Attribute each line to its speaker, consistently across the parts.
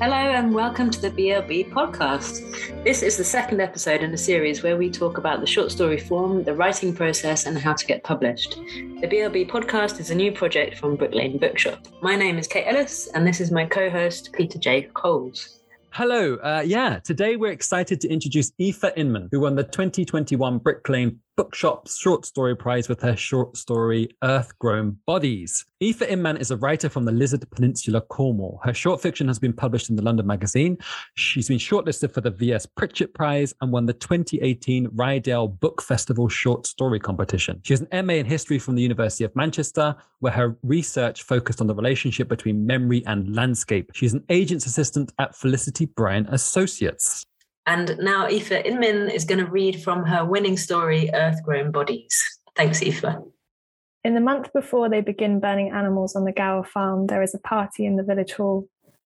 Speaker 1: Hello and welcome to the BLB podcast. This is the second episode in a series where we talk about the short story form, the writing process, and how to get published. The BLB podcast is a new project from Brick Lane Bookshop. My name is Kate Ellis, and this is my co host, Peter J. Coles.
Speaker 2: Hello. Uh, yeah, today we're excited to introduce Aoife Inman, who won the 2021 Brick Lane Bookshop's Short Story Prize with her short story Earth Grown Bodies. Aoife Inman is a writer from the Lizard Peninsula, Cornwall. Her short fiction has been published in the London Magazine. She's been shortlisted for the V.S. Pritchett Prize and won the 2018 Ryedale Book Festival Short Story Competition. She has an MA in History from the University of Manchester, where her research focused on the relationship between memory and landscape. She's an agent's assistant at Felicity Bryan Associates.
Speaker 1: And now Aoife Inman is going to read from her winning story, Earth Grown Bodies. Thanks, Aoife.
Speaker 3: In the month before they begin burning animals on the Gower farm, there is a party in the village hall.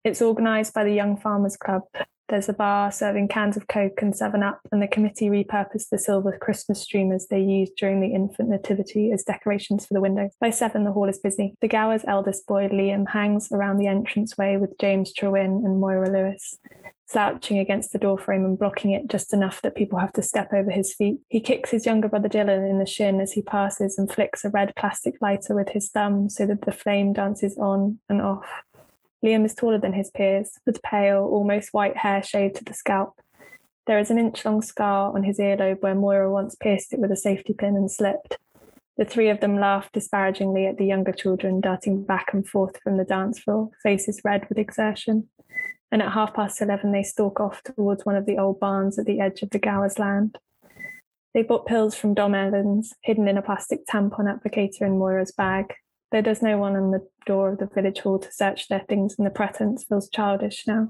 Speaker 3: It's organised by the Young Farmers Club. There's a bar serving cans of Coke and 7 Up, and the committee repurposed the silver Christmas streamers they used during the infant nativity as decorations for the windows. By seven, the hall is busy. The Gower's eldest boy, Liam, hangs around the entranceway with James Trewin and Moira Lewis slouching against the doorframe and blocking it just enough that people have to step over his feet. He kicks his younger brother Dylan in the shin as he passes and flicks a red plastic lighter with his thumb so that the flame dances on and off. Liam is taller than his peers, with pale, almost white hair shaved to the scalp. There is an inch long scar on his earlobe where Moira once pierced it with a safety pin and slipped. The three of them laugh disparagingly at the younger children darting back and forth from the dance floor, faces red with exertion and at half past 11 they stalk off towards one of the old barns at the edge of the Gowers land. They bought pills from Dom Evans, hidden in a plastic tampon applicator in Moira's bag. Though there's no one on the door of the village hall to search their things, and the pretense feels childish now.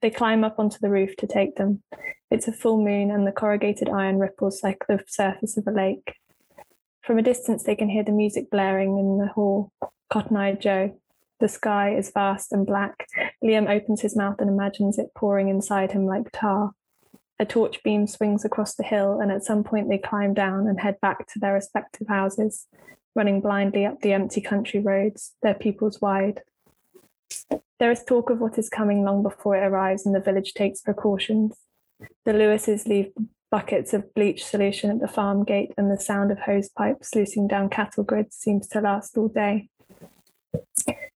Speaker 3: They climb up onto the roof to take them. It's a full moon, and the corrugated iron ripples like the surface of a lake. From a distance, they can hear the music blaring in the hall. Cotton Eye Joe, the sky is vast and black. Liam opens his mouth and imagines it pouring inside him like tar. A torch beam swings across the hill, and at some point they climb down and head back to their respective houses, running blindly up the empty country roads, their pupils wide. There is talk of what is coming long before it arrives, and the village takes precautions. The Lewises leave buckets of bleach solution at the farm gate, and the sound of hose pipes sluicing down cattle grids seems to last all day.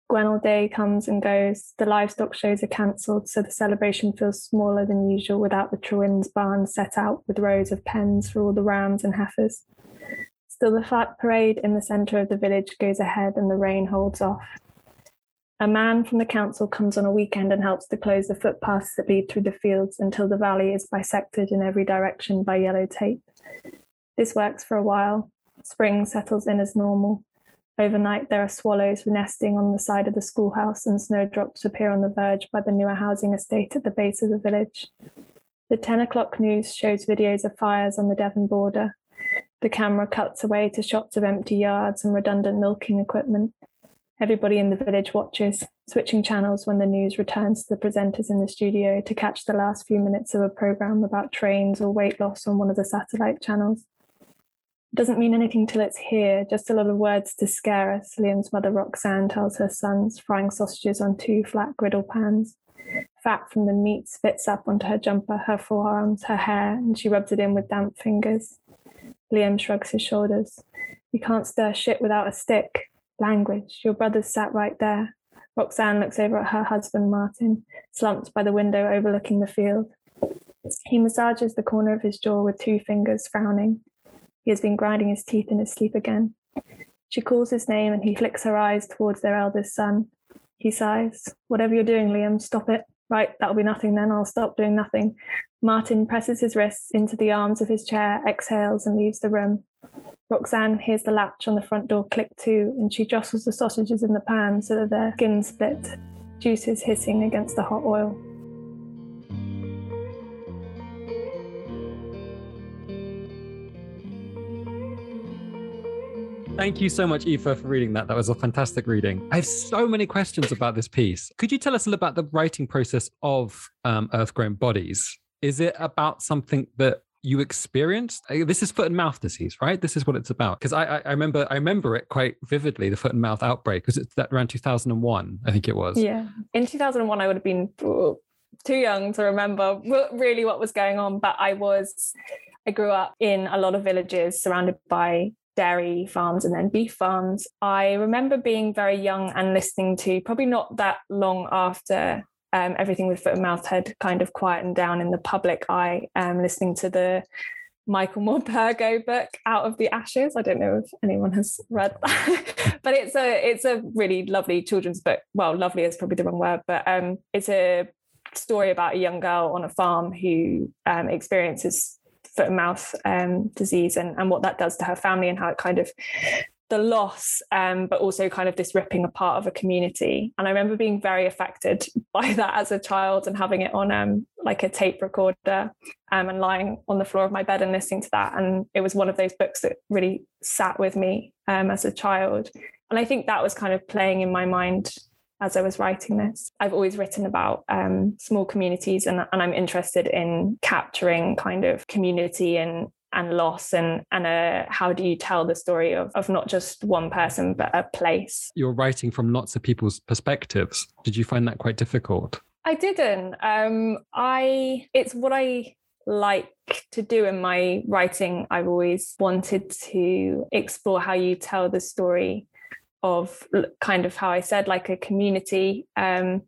Speaker 3: Gwenel Day comes and goes. The livestock shows are cancelled, so the celebration feels smaller than usual without the Trewins barn set out with rows of pens for all the rams and heifers. Still, the flat parade in the centre of the village goes ahead and the rain holds off. A man from the council comes on a weekend and helps to close the footpaths that lead through the fields until the valley is bisected in every direction by yellow tape. This works for a while. Spring settles in as normal. Overnight, there are swallows nesting on the side of the schoolhouse, and snowdrops appear on the verge by the newer housing estate at the base of the village. The 10 o'clock news shows videos of fires on the Devon border. The camera cuts away to shots of empty yards and redundant milking equipment. Everybody in the village watches, switching channels when the news returns to the presenters in the studio to catch the last few minutes of a program about trains or weight loss on one of the satellite channels doesn't mean anything till it's here, just a lot of words to scare us, Liam's mother Roxanne tells her sons, frying sausages on two flat griddle pans. Fat from the meat spits up onto her jumper, her forearms, her hair, and she rubs it in with damp fingers. Liam shrugs his shoulders. You can't stir shit without a stick. Language. Your brother's sat right there. Roxanne looks over at her husband, Martin, slumped by the window overlooking the field. He massages the corner of his jaw with two fingers, frowning. He has been grinding his teeth in his sleep again. She calls his name and he flicks her eyes towards their eldest son. He sighs. Whatever you're doing, Liam, stop it. Right, that'll be nothing then. I'll stop doing nothing. Martin presses his wrists into the arms of his chair, exhales, and leaves the room. Roxanne hears the latch on the front door click too, and she jostles the sausages in the pan so that their skin split, juices hissing against the hot oil.
Speaker 2: Thank you so much, Aoife, for reading that. That was a fantastic reading. I have so many questions about this piece. Could you tell us a little about the writing process of um, Earth Grown Bodies? Is it about something that you experienced this is foot and mouth disease right? This is what it's about. Because I, I, I remember i remember it quite vividly the foot and mouth outbreak because it's that around 2001 i think it was.
Speaker 3: Yeah. In 2001 i would have been too young to remember really what was going on but i was i grew up in a lot of villages surrounded by dairy farms and then beef farms. I remember being very young and listening to probably not that long after um, everything with foot and mouth had kind of quietened down in the public eye, um, listening to the Michael Morpurgo book Out of the Ashes. I don't know if anyone has read that, but it's a it's a really lovely children's book. Well, lovely is probably the wrong word, but um, it's a story about a young girl on a farm who um, experiences foot and mouth um, disease and, and what that does to her family and how it kind of the loss, um, but also kind of this ripping apart of a community. And I remember being very affected by that as a child and having it on um, like a tape recorder um, and lying on the floor of my bed and listening to that. And it was one of those books that really sat with me um, as a child. And I think that was kind of playing in my mind as I was writing this. I've always written about um, small communities and, and I'm interested in capturing kind of community and and loss and and a, how do you tell the story of, of not just one person but a place?
Speaker 2: You're writing from lots of people's perspectives did you find that quite difficult?
Speaker 3: I didn't. Um i it's what i like to do in my writing. I've always wanted to explore how you tell the story of kind of how i said like a community. Um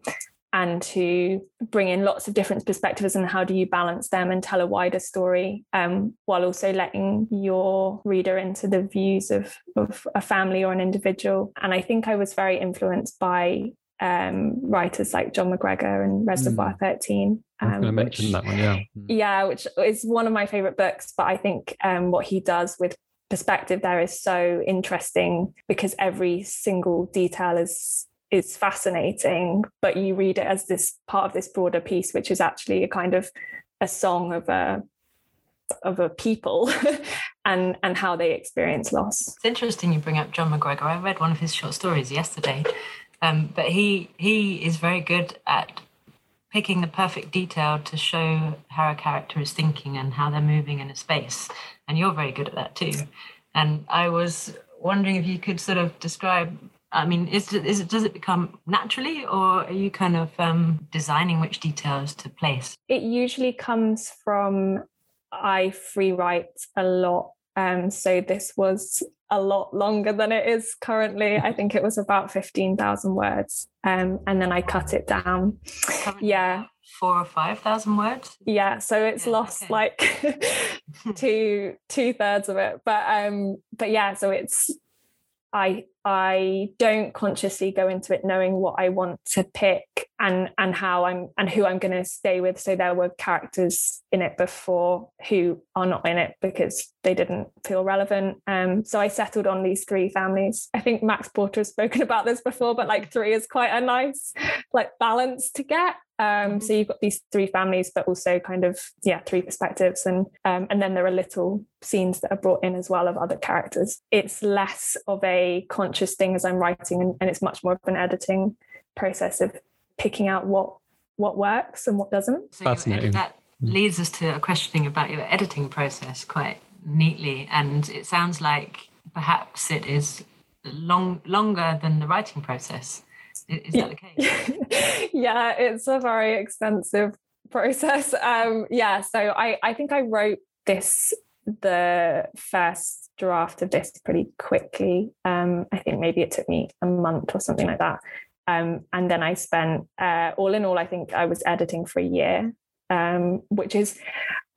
Speaker 3: and to bring in lots of different perspectives and how do you balance them and tell a wider story um, while also letting your reader into the views of, of a family or an individual. And I think I was very influenced by um, writers like Jon McGregor and Reservoir mm. 13.
Speaker 2: Um, I mentioned that one, yeah.
Speaker 3: Mm. Yeah, which is one of my favorite books. But I think um, what he does with perspective there is so interesting because every single detail is is fascinating, but you read it as this part of this broader piece, which is actually a kind of a song of a of a people and and how they experience loss.
Speaker 1: It's interesting you bring up Jon McGregor. I read one of his short stories yesterday, um, but he he is very good at picking the perfect detail to show how a character is thinking and how they're moving in a space, and you're very good at that too. And I was wondering if you could sort of describe I mean, is is it does it become naturally, or are you kind of um, designing which details to place?
Speaker 3: It usually comes from I free write a lot, um, so this was a lot longer than it is currently. I think it was about fifteen thousand words, um, and then I cut it down. Yeah,
Speaker 1: four or five thousand words.
Speaker 3: Yeah, so it's yeah, lost okay. like two two thirds of it, but um, but yeah, so it's I I don't consciously go into it knowing what I want to pick and and how I'm and who I'm going to stay with. So there were characters in it before who are not in it because they didn't feel relevant. Um, so I settled on these three families. I think Max Porter has spoken about this before, but like three is quite a nice like balance to get. Um, so you've got these three families, but also kind of yeah, three perspectives, and um, and then there are little scenes that are brought in as well of other characters. It's less of a conscious thing as I'm writing, and, and it's much more of an editing process of picking out what what works and what doesn't.
Speaker 1: So Fascinating. That leads us to a questioning about your editing process quite neatly, and it sounds like perhaps it is long longer than the writing process. Is that the case?
Speaker 3: yeah, it's a very expensive process. Um, yeah, so I, I think I wrote this the first draft of this pretty quickly. Um, I think maybe it took me a month or something like that. Um, and then I spent uh, all in all, I think I was editing for a year, um, which is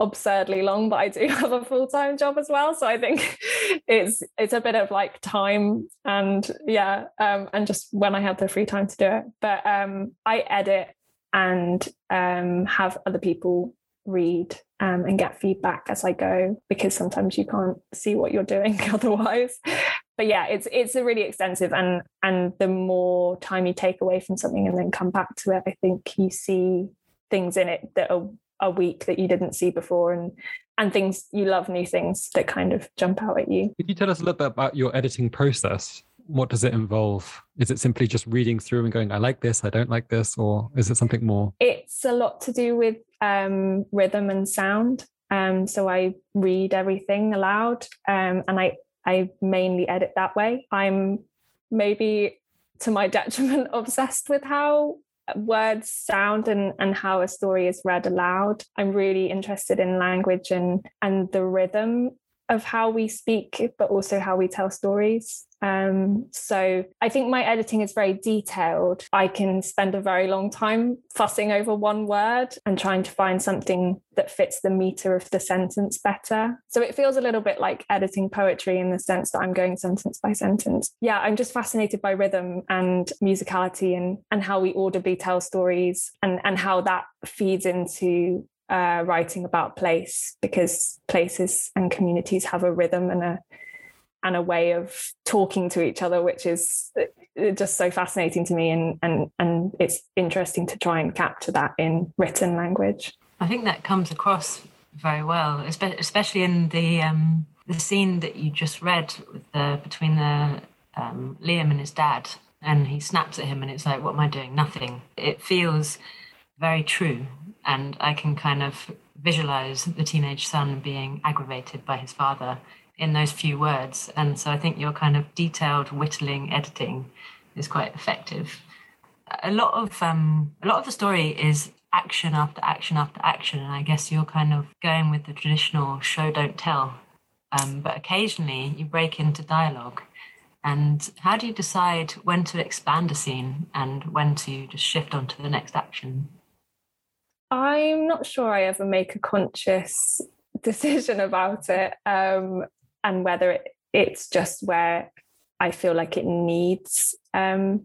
Speaker 3: absurdly long, but I do have a full time job as well. So I think it's it's a bit of like time and yeah, um, and just when I have the free time to do it. But um, I edit and um, have other people read um, and get feedback as I go because sometimes you can't see what you're doing otherwise. But yeah, it's it's a really extensive and and the more time you take away from something and then come back to it, I think you see things in it that are a week that you didn't see before and and things you love new things that kind of jump out at you.
Speaker 2: Could you tell us a little bit about your editing process? What does it involve? Is it simply just reading through and going, I like this, I don't like this, or is it something more?
Speaker 3: It's a lot to do with um, rhythm and sound. Um, so I read everything aloud um, and I, I mainly edit that way. I'm maybe to my detriment obsessed with how words sound and, and how a story is read aloud. I'm really interested in language and and the rhythm of how we speak, but also how we tell stories. Um, so I think my editing is very detailed. I can spend a very long time fussing over one word and trying to find something that fits the meter of the sentence better. So it feels a little bit like editing poetry in the sense that I'm going sentence by sentence. Yeah, I'm just fascinated by rhythm and musicality and and how we audibly tell stories and and how that feeds into uh, writing about place because places and communities have a rhythm and a and a way of talking to each other, which is uh, just so fascinating to me, and and and it's interesting to try and capture that in written language.
Speaker 1: I think that comes across very well, especially in the um, the scene that you just read with the, between the um, Liam and his dad, and he snaps at him, and it's like, "What am I doing? Nothing." It feels very true and I can kind of visualize the teenage son being aggravated by his father in those few words. And so I think your kind of detailed whittling editing is quite effective. A lot of um, a lot of the story is action after action after action, and I guess you're kind of going with the traditional show don't tell. Um, but occasionally you break into dialogue. And how do you decide when to expand a scene and when to just shift on to the next action?
Speaker 3: I'm not sure I ever make a conscious decision about it um, and whether it, it's just where I feel like it needs um,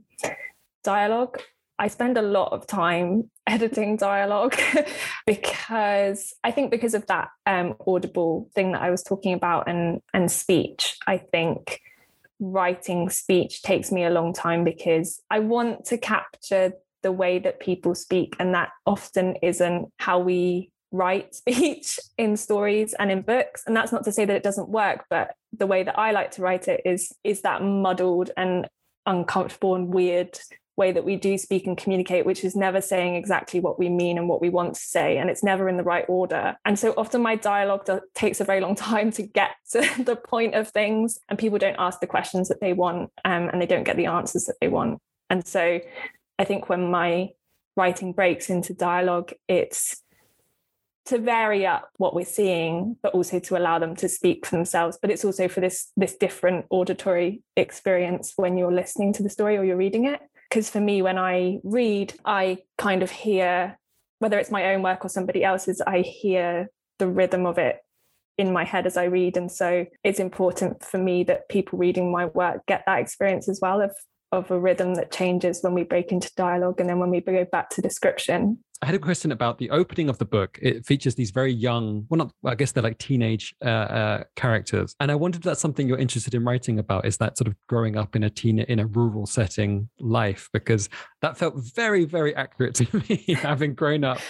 Speaker 3: dialogue. I spend a lot of time editing dialogue because I think because of that um, audible thing that I was talking about and and speech, I think writing speech takes me a long time because I want to capture the way that people speak. And that often isn't how we write speech in stories and in books and that's not to say that it doesn't work but the way that i like to write it is is that muddled and uncomfortable and weird way that we do speak and communicate which is never saying exactly what we mean and what we want to say and it's never in the right order and so often my dialogue do- takes a very long time to get to the point of things and people don't ask the questions that they want um, and they don't get the answers that they want and so I think when my writing breaks into dialogue, it's to vary up what we're seeing, but also to allow them to speak for themselves. But it's also for this this different auditory experience when you're listening to the story or you're reading it. Because for me, when I read, I kind of hear, whether it's my own work or somebody else's, I hear the rhythm of it in my head as I read. And so it's important for me that people reading my work get that experience as well of of a rhythm that changes when we break into dialogue and then when we go back to description.
Speaker 2: I had a question about the opening of the book. It features these very young, well, not, I guess they're like teenage uh, uh, characters. And I wondered if that's something you're interested in writing about, is that sort of growing up in a teen, in a rural setting life, because that felt very, very accurate to me, having grown up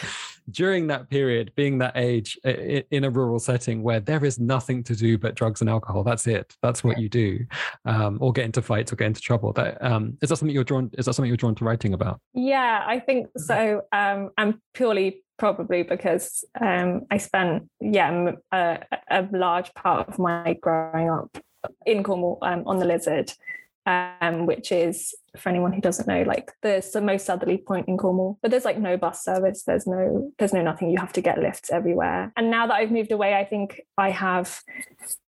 Speaker 2: during that period, being that age in a rural setting where there is nothing to do but drugs and alcohol. That's it. That's what you do, um, or get into fights or get into trouble. That um, is that something you're drawn? Is that something you're drawn to writing about?
Speaker 3: Yeah, I think so. Um, I'm purely probably because um, I spent yeah a, a, large part of my growing up in Cornwall um, on the Lizard um, which is for anyone who doesn't know, like the, most southerly point in Cornwall. But there's like no bus service. There's no there's no nothing. You have to get lifts everywhere. And now that I've moved away, I think I have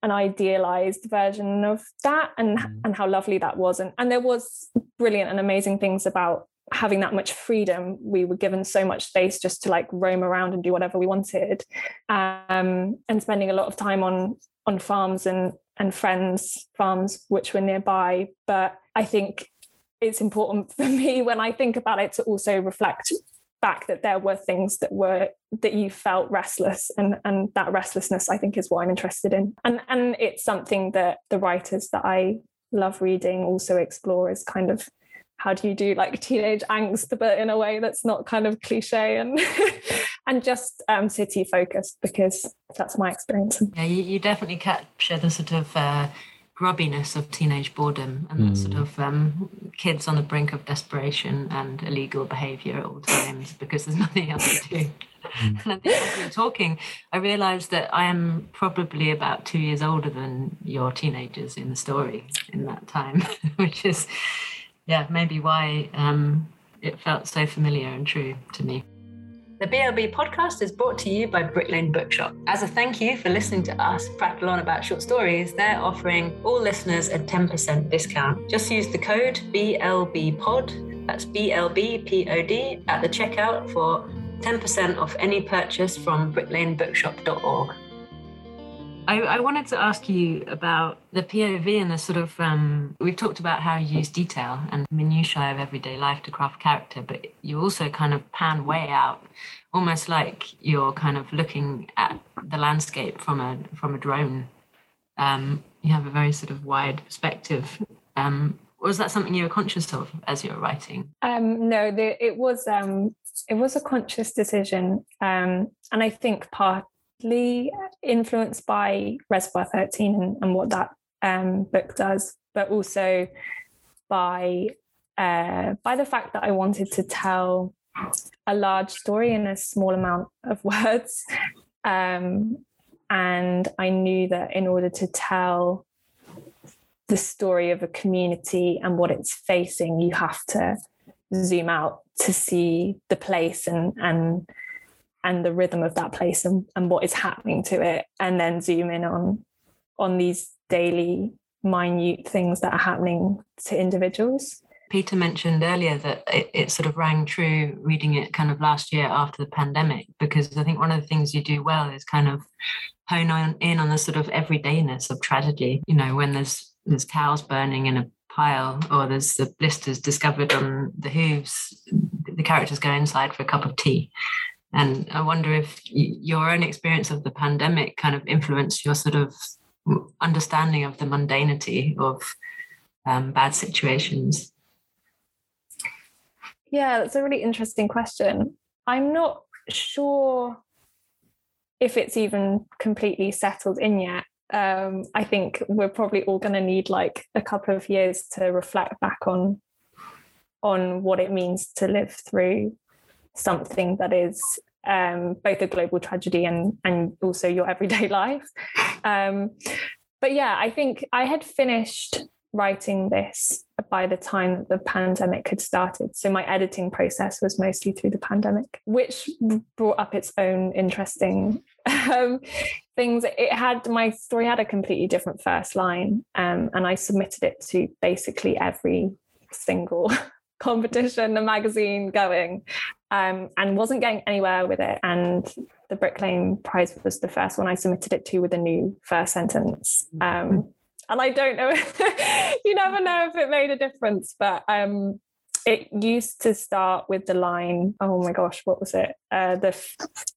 Speaker 3: an idealized version of that and mm. and how lovely that was. And and there was brilliant and amazing things about having that much freedom we were given so much space just to like roam around and do whatever we wanted um, and spending a lot of time on on farms and and friends' farms which were nearby. But I think it's important for me when I think about it to also reflect back that there were things that were that you felt restless and and that restlessness I think is what I'm interested in. And and it's something that the writers that I love reading also explore is kind of how do you do like teenage angst but in a way that's not kind of cliche and and just um, city focused because that's my experience
Speaker 1: yeah you, you definitely capture the sort of uh, grubbiness of teenage boredom and that
Speaker 2: Mm.
Speaker 1: sort of um, kids on the brink of desperation and illegal behavior at all times because there's nothing else to do.
Speaker 2: Mm.
Speaker 1: And I think as we were talking, I realized that I am probably about two years older than your teenagers in the story in that time, which is, yeah, maybe why um, it felt so familiar and true to me. The BLB podcast is brought to you by Brick Lane Bookshop. As a thank you for listening to us prattle on about short stories, they're offering all listeners a 10% discount. Just use the code BLBPOD, that's BLBPOD, at the checkout for 10% off any purchase from bricklanebookshop.org. I, I wanted to ask you about the POV and the sort of um, we've talked about how you use detail and minutiae of everyday life to craft character, but you also kind of pan way out, almost like you're kind of looking at the landscape from a from a drone. Um, you have a very sort of wide perspective. Um, was that something you were conscious of as you were writing?
Speaker 3: Um, no, the, it was um, it was a conscious decision, um, and I think partly influenced by Reservoir Thirteen and, and what that um, book does, but also by uh, by the fact that I wanted to tell a large story in a small amount of words, um, and I knew that in order to tell the story of a community and what it's facing, you have to zoom out to see the place and and and the rhythm of that place and, and what is happening to it and then zoom in on on these daily minute things that are happening to individuals
Speaker 1: Peter mentioned earlier that it, it sort of rang true reading it kind of last year after the pandemic, because I think one of the things you do well is kind of hone on, in on the sort of everydayness of tragedy. You know, when there's there's cows burning in a pile or there's the blisters discovered on the hooves, the characters go inside for a cup of tea. And I wonder if your own experience of the pandemic kind of influenced your sort of understanding of the mundanity of um, bad situations.
Speaker 3: Yeah, that's a really interesting question. I'm not sure if it's even completely settled in yet. Um, I think we're probably all going to need like a couple of years to reflect back on on what it means to live through something that is um, both a global tragedy and and also your everyday life. Um, but yeah, I think I had finished writing this by the time that the pandemic had started. So my editing process was mostly through the pandemic, which brought up its own interesting um, things. It had my story had a completely different first line, um, and I submitted it to basically every single competition, the magazine going, um, and wasn't getting anywhere with it. And the Brick Lane Prize was the first one I submitted it to with a new first sentence. Um, and I don't know, you never know if it made a difference, but um, it used to start with the line, oh my gosh, what was it? Uh, the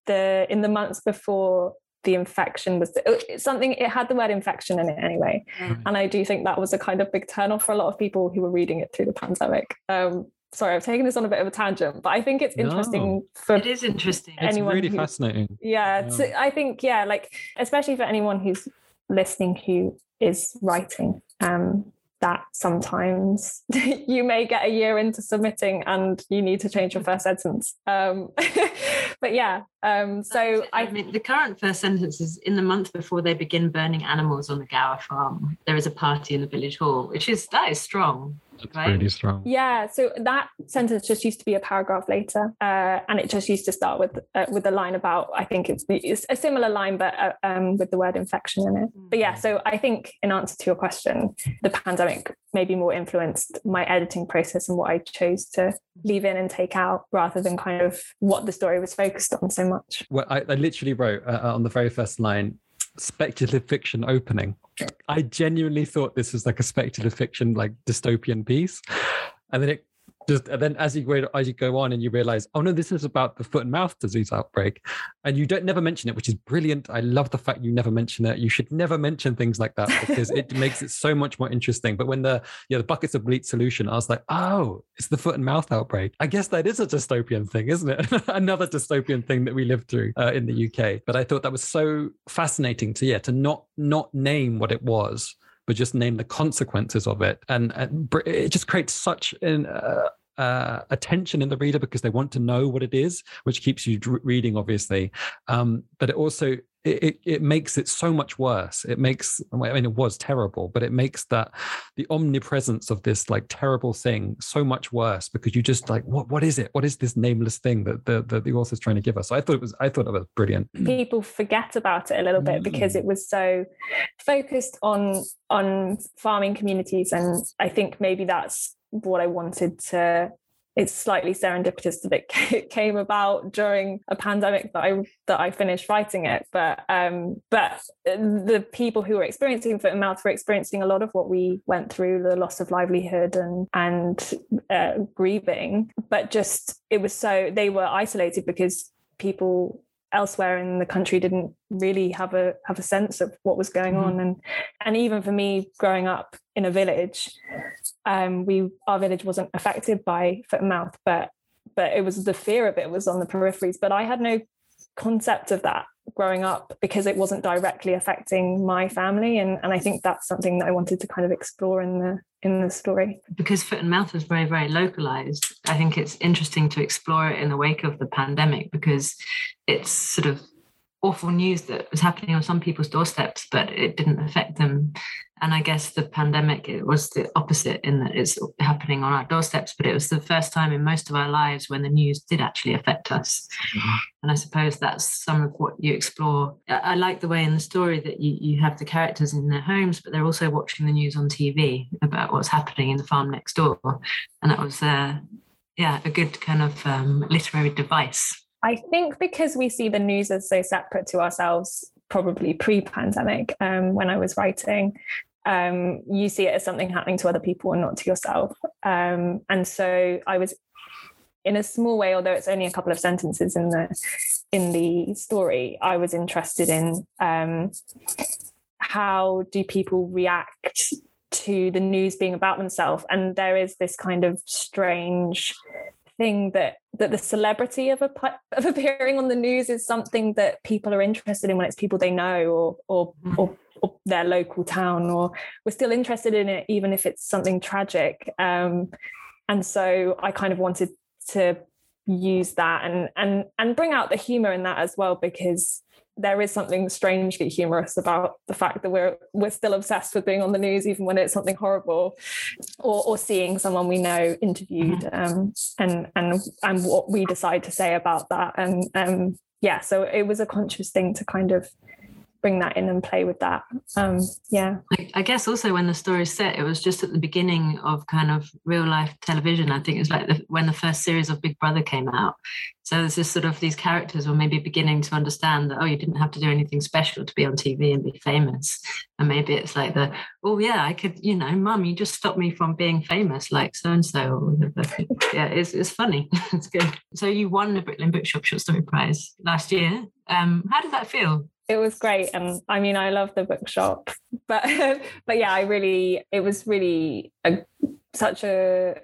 Speaker 3: the in the months before the infection was it's something it had the word infection in it anyway
Speaker 2: Right.
Speaker 3: and i do think that was a kind of big turn off for a lot of people who were reading it through the pandemic um sorry i've taken this on a bit of a tangent but i think it's interesting
Speaker 2: No.
Speaker 3: for
Speaker 1: It is interesting.
Speaker 2: It's really
Speaker 3: who-
Speaker 2: fascinating.
Speaker 3: yeah,
Speaker 2: Yeah.
Speaker 3: so I think yeah, like especially for anyone who's listening who is writing, um, that sometimes you may get a year into submitting and you need to change your first sentence. Um, but yeah, um, so
Speaker 1: I
Speaker 3: I
Speaker 1: mean, the current first sentence is in the month before they begin burning animals on the Gower farm. There is a party in the village hall, which is that is strong.
Speaker 2: It's
Speaker 1: Right.
Speaker 2: really strong.
Speaker 3: Yeah, so that sentence just used to be a paragraph later, uh, and it just used to start with uh, with a line about I think it's, it's a similar line, but uh, um, with the word infection in it. But yeah, so I think in answer to your question, the pandemic maybe more influenced my editing process and what I chose to leave in and take out, rather than kind of what the story was focused on so much.
Speaker 2: Well, I, I literally wrote uh, on the very first line, speculative fiction opening. I genuinely thought this was like a speculative fiction, like dystopian piece, and then it just and then as you go as you go on and you realize, oh no, this is about the foot and mouth disease outbreak, and you don't never mention it, which is brilliant. I love the fact you never mention it. You should never mention things like that because it makes it so much more interesting. But when the yeah the buckets of bleach solution, I was like, oh, it's the foot and mouth outbreak. I guess that is a dystopian thing, isn't it? Another dystopian thing that we live through uh, in the UK. But I thought that was so fascinating to yeah to not not name what it was but just name the consequences of it. And, and it just creates such an, uh, uh, attention in the reader because they want to know what it is, which keeps you reading, obviously. Um, but it also it, it makes it so much worse. It makes, I mean, it was terrible, but it makes that the omnipresence of this like terrible thing so much worse because you just like, what, what is it? What is this nameless thing that the, the, the author's trying to give us? So I thought it was, I thought it was brilliant.
Speaker 3: People forget about it a little bit because mm. it was so focused on, on farming communities. And I think maybe that's what I wanted to it's slightly serendipitous that it came about during a pandemic that I that I finished writing it. But um, but the people who were experiencing foot and mouth were experiencing a lot of what we went through, the loss of livelihood and and uh, grieving. But just it was so they were isolated because people elsewhere in the country didn't really have a have a sense of what was going mm-hmm. on and and even for me growing up in a village um we our village wasn't affected by foot and mouth but but it was the fear of it was on the peripheries. But i had no concept of that growing up because it wasn't directly affecting my family. And and I think that's something that I wanted to kind of explore in the in the story.
Speaker 1: Because foot and mouth was very very localized I think it's interesting to explore it in the wake of the pandemic because it's sort of awful news that was happening on some people's doorsteps but it didn't affect them and I guess the pandemic it was the opposite in that it's happening on our doorsteps, but it was the first time in most of our lives when the news did actually affect us. Mm-hmm. And I suppose that's some of what you explore. I like the way in the story that you, you have the characters in their homes, but they're also watching the news on TV about what's happening in the farm next door. And that was uh, yeah, a good kind of um, literary device.
Speaker 3: I think because we see the news as so separate to ourselves, probably pre-pandemic um, when I was writing um, you see it as something happening to other people and not to yourself. Um, and so I was in a small way, although it's only a couple of sentences in the in the story, I was interested in um, how do people react to the news being about themselves, and there is this kind of strange thing that that the celebrity of a of appearing on the news is something that people are interested in when it's people they know or or, mm-hmm. or their local town or we're still interested in it even if it's something tragic um, and so i kind of wanted to use that and and and bring out the humor in that as well because there is something strangely humorous about the fact that we're we're still obsessed with being on the news even when it's something horrible or or seeing someone we know interviewed mm-hmm. um, and and and what we decide to say about that and um yeah so it was a conscious thing to kind of bring that in and play with that. Um, yeah.
Speaker 1: I guess also when the story is set, it was just at the beginning of kind of real life television. I think it was like the, when the first series of Big Brother came out. So there's this sort of these characters were maybe beginning to understand that, oh, you didn't have to do anything special to be on TV and be famous. And maybe it's like the, oh, yeah, I could, you know, mum, you just stopped me from being famous like so and so. Yeah, it's, it's funny. it's good. So you won the Brick Lane Bookshop Short Story Prize last year. Um, how did that feel?
Speaker 3: It was great and i mean i love the bookshop but but yeah i really it was really a, such a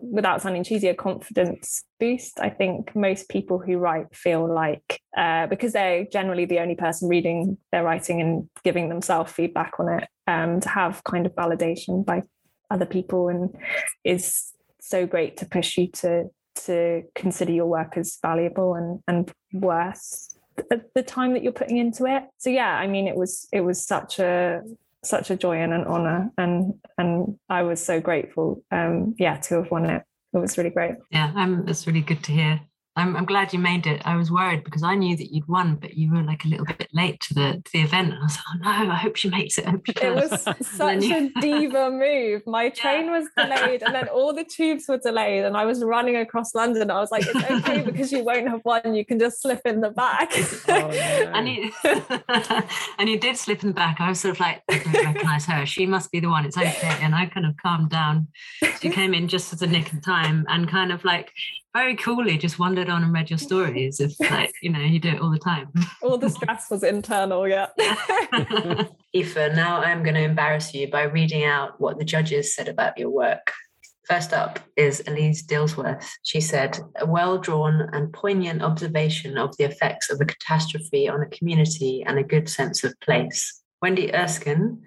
Speaker 3: without sounding cheesy a confidence boost i think most people who write feel like uh, because they're generally the only person reading their writing and giving themselves feedback on it um, to have kind of validation by other people and is so great to push you to to consider your work as valuable and and worth the time that you're putting into it. So yeah i mean it was it was such a such a joy and an honor. And and i was so grateful um yeah to have won it. It was really great.
Speaker 1: Yeah um it's really good to hear I'm, I'm glad you made it. I was worried because I knew that you'd won, but you were like a little bit late to the to the event. And I was like, oh no, I hope she makes it.
Speaker 3: it was such a diva move. My train yeah. was delayed, and then all the tubes were delayed, and I was running across London. I was like, it's okay because you won't have won. You can just slip in the back.
Speaker 1: oh, no. and you and you did slip in the back. I was sort of like, I don't recognize her. She must be the one. It's okay. And I kind of calmed down. She came in just at the nick of time and kind of like very coolly just wandered on and read your stories if like you know you do it all the time
Speaker 3: all the stress was internal yeah
Speaker 1: Aoife now I'm going to embarrass you by reading out what the judges said about your work First up is Elise Dillsworth. She said, a well drawn and poignant observation of the effects of a catastrophe on a community and a good sense of place. Wendy Erskine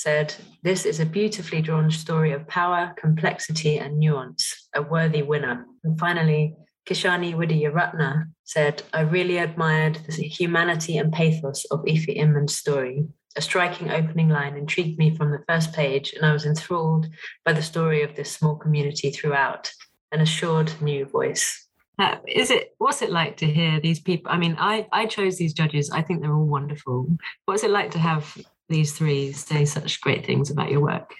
Speaker 1: said, This is a beautifully drawn story of power, complexity, and nuance, a worthy winner. And finally, Kishani Widyaratna said, I really admired the humanity and pathos of Aoife Inman's story. A striking opening line intrigued me from the first page, and I was enthralled by the story of this small community throughout, an assured new voice. Uh, is it what's it like to hear these people? I mean, I, I chose these judges. I think they're all wonderful. What's it like to have these three say such great things about your work?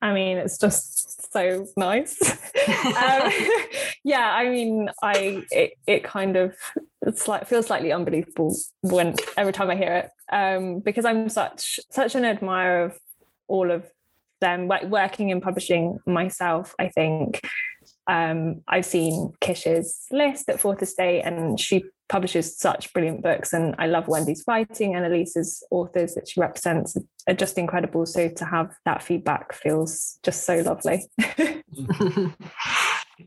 Speaker 3: I mean, it's just so nice. um, yeah, I mean, I it, it kind of it's like feels slightly unbelievable when every time I hear it um, because I'm such such an admirer of all of them. Like working in publishing myself, I think um, I've seen Kish's list at Fourth Estate, and she publishes such brilliant books. And I love Wendy's writing and Elise's authors that she represents are just incredible. So to have that feedback feels just so lovely.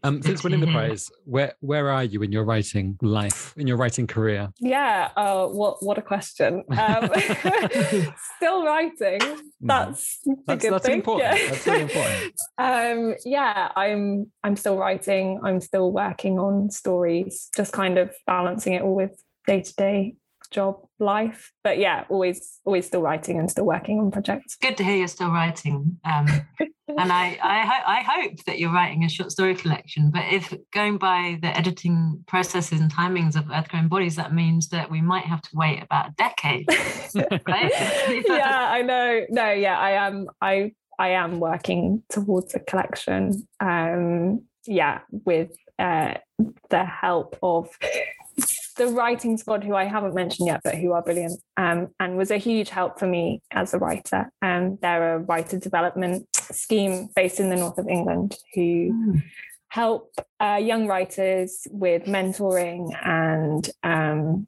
Speaker 2: Um, since winning the prize, where where are you in your writing life, in your writing career?
Speaker 3: Yeah, uh, what what a question. Um, still writing. Mm. That's
Speaker 2: that's,
Speaker 3: a good
Speaker 2: that's
Speaker 3: thing.
Speaker 2: important.
Speaker 3: Yeah.
Speaker 2: That's really important.
Speaker 3: um, yeah, I'm I'm still writing. I'm still working on stories. Just kind of balancing it all with day to day job life but yeah always always still writing and still working on projects.
Speaker 1: Good to hear you're still writing um, and I I, ho- I hope that you're writing a short story collection but if going by the editing processes and timings of earth-grown bodies that means that we might have to wait about a decade right?
Speaker 3: Yeah i know. No yeah i am i i am working towards a collection um yeah with uh the help of the writing squad, who I haven't mentioned yet, but who are brilliant, um, and was a huge help for me as a writer. Um, they're a writer development scheme based in the north of England who mm. help uh, young writers with mentoring and um,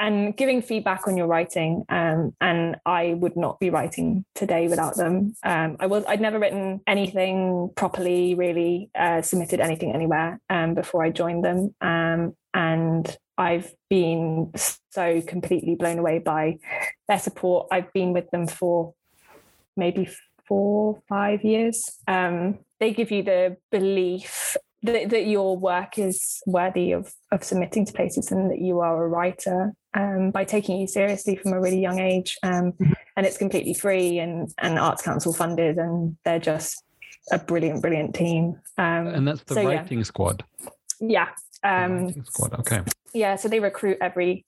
Speaker 3: and giving feedback on your writing. Um, and I would not be writing today without them. Um, I was I'd never written anything properly, really uh, submitted anything anywhere um, before I joined them. And I've been so completely blown away by their support. I've been with them for maybe four, five years. Um, they give you the belief that, that, your work is worthy of, of submitting to places and that you are a writer um, by taking you seriously from a really young age. Um, mm-hmm. and it's completely free and, and Arts Council funded, and they're just a brilliant, brilliant team. Um,
Speaker 2: and that's the so, writing
Speaker 3: yeah.
Speaker 2: squad.
Speaker 3: Yeah. Um,
Speaker 2: squad. Okay.
Speaker 3: Yeah, so they recruit every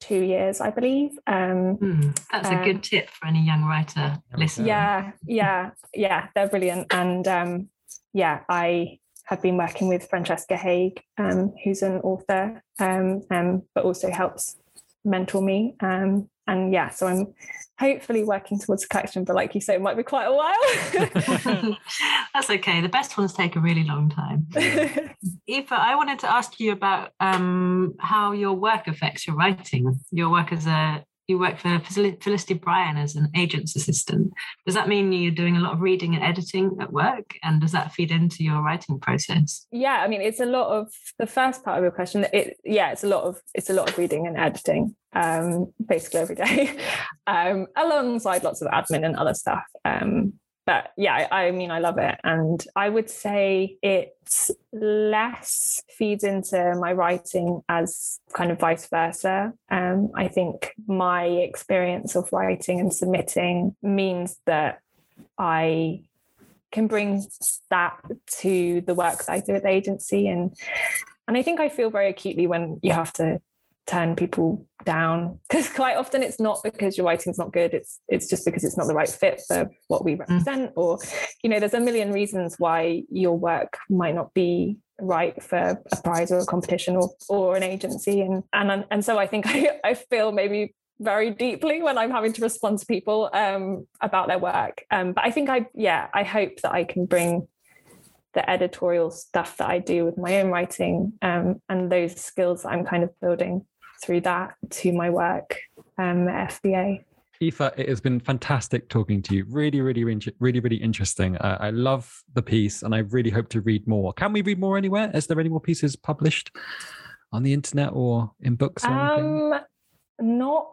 Speaker 3: two years, I believe. Um,
Speaker 1: mm, that's a good tip for any young writer listening.
Speaker 3: Yeah, yeah, yeah, they're brilliant. And um, yeah, I have been working with Francesca Haig, um, who's an author, um, um, but also helps mentor me. Um, and yeah, so I'm hopefully working towards a collection, but like you say, it might be quite a while.
Speaker 1: That's okay. The best ones take a really long time. Aoife, I wanted to ask you about um, how your work affects your writing. Your work as a you work for Felicity Bryan as an agent's assistant. Does that mean you're doing a lot of reading and editing at work? And does that feed into your writing process?
Speaker 3: Yeah, I mean, it's a lot of the first part of your question. It, yeah, it's a lot of it's a lot of reading and editing, um, basically every day, um, alongside lots of admin and other stuff. Um, but yeah, I, I, mean, I love it. And I would say it less feeds into my writing as kind of vice versa. Um, I think my experience of writing and submitting means that I can bring that to the work that I do at the agency. And and I think I feel very acutely when you have to turn people down because quite often it's not because your writing's not good it's it's just because it's not the right fit for what we mm. represent mm. or you know there's a million reasons why your work might not be right for a prize or a competition or or an agency and and and so I think I, I feel maybe very deeply when I'm having to respond to people um, about their work um, but I think I yeah I hope that I can bring the editorial stuff that I do with my own writing um, and those skills I'm kind of building through that to my work um, at FBA.
Speaker 2: Aoife, it has been fantastic talking to you. Really, really, really, really interesting. Uh, I love the piece and I really hope to read more. Can we read more anywhere? Is there any more pieces published on the internet or in books or
Speaker 3: um, Not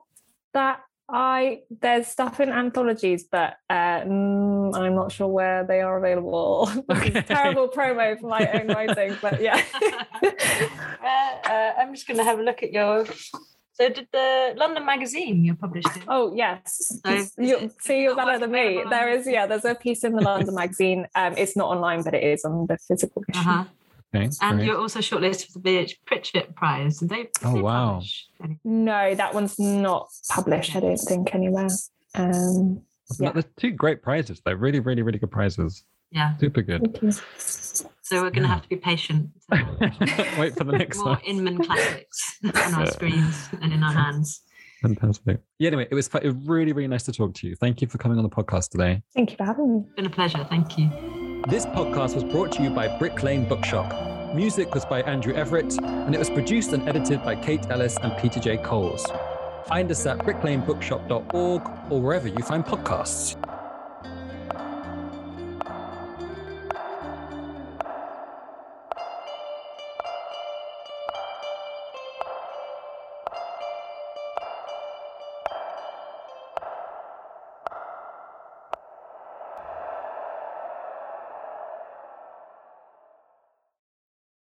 Speaker 3: that I there's stuff in anthologies, but uh, mm, I'm not sure where they are available.
Speaker 2: Okay.
Speaker 3: Terrible promo for my own writing, but yeah.
Speaker 1: uh, uh, I'm just going to have a look at your. So, did the London Magazine you're published in?
Speaker 3: Oh yes,
Speaker 1: So
Speaker 3: you,
Speaker 1: it-
Speaker 3: see, you're better than me. There is, yeah, there's a piece in the London magazine. Um, it's not online, but it is on the physical.
Speaker 1: Uh-huh.
Speaker 2: Okay,
Speaker 1: And
Speaker 2: great.
Speaker 1: you're also shortlisted for the VS Pritchett Prize. Did they? did
Speaker 2: Oh,
Speaker 1: they
Speaker 2: wow.
Speaker 1: publish
Speaker 3: No, that one's not published. I don't think anywhere. Um, yeah.
Speaker 2: They're two great prizes. They're really, really, really good prizes.
Speaker 1: Yeah.
Speaker 2: Super good.
Speaker 1: So we're going to have to be patient.
Speaker 2: Wait for the next
Speaker 1: More
Speaker 2: one.
Speaker 1: Inman classics on our screens and in our hands.
Speaker 2: Fantastic. Yeah, anyway, it was, it was really, really nice to talk to you. Thank you for coming on the podcast today.
Speaker 3: Thank you for having me.
Speaker 1: It's been a pleasure. Thank you.
Speaker 2: This podcast was brought to you by Brick Lane Bookshop. Music was by Andrew Everitt, and it was produced and edited by Kate Ellis and Peter J. Coles. Find us at bricklanebookshop.org or wherever you find podcasts.